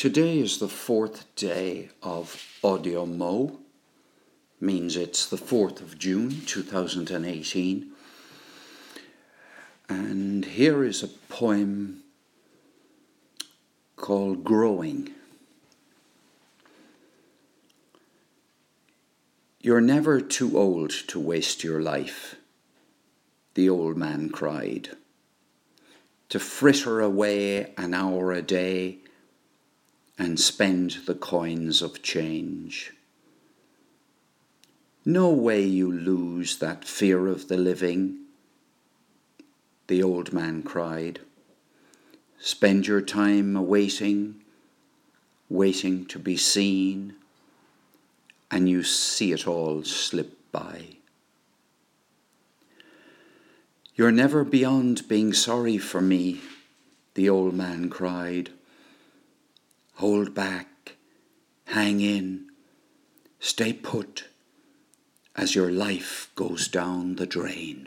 Today is the fourth day of Audio Mo, means it's the 4th of June 2018. And here is a poem called Growing. You're never too old to waste your life, the old man cried. To fritter away an hour a day and spend the coins of change. No way you lose that fear of the living, the old man cried. Spend your time awaiting, waiting to be seen, and you see it all slip by. You're never beyond being sorry for me, the old man cried. Hold back, hang in, stay put as your life goes down the drain.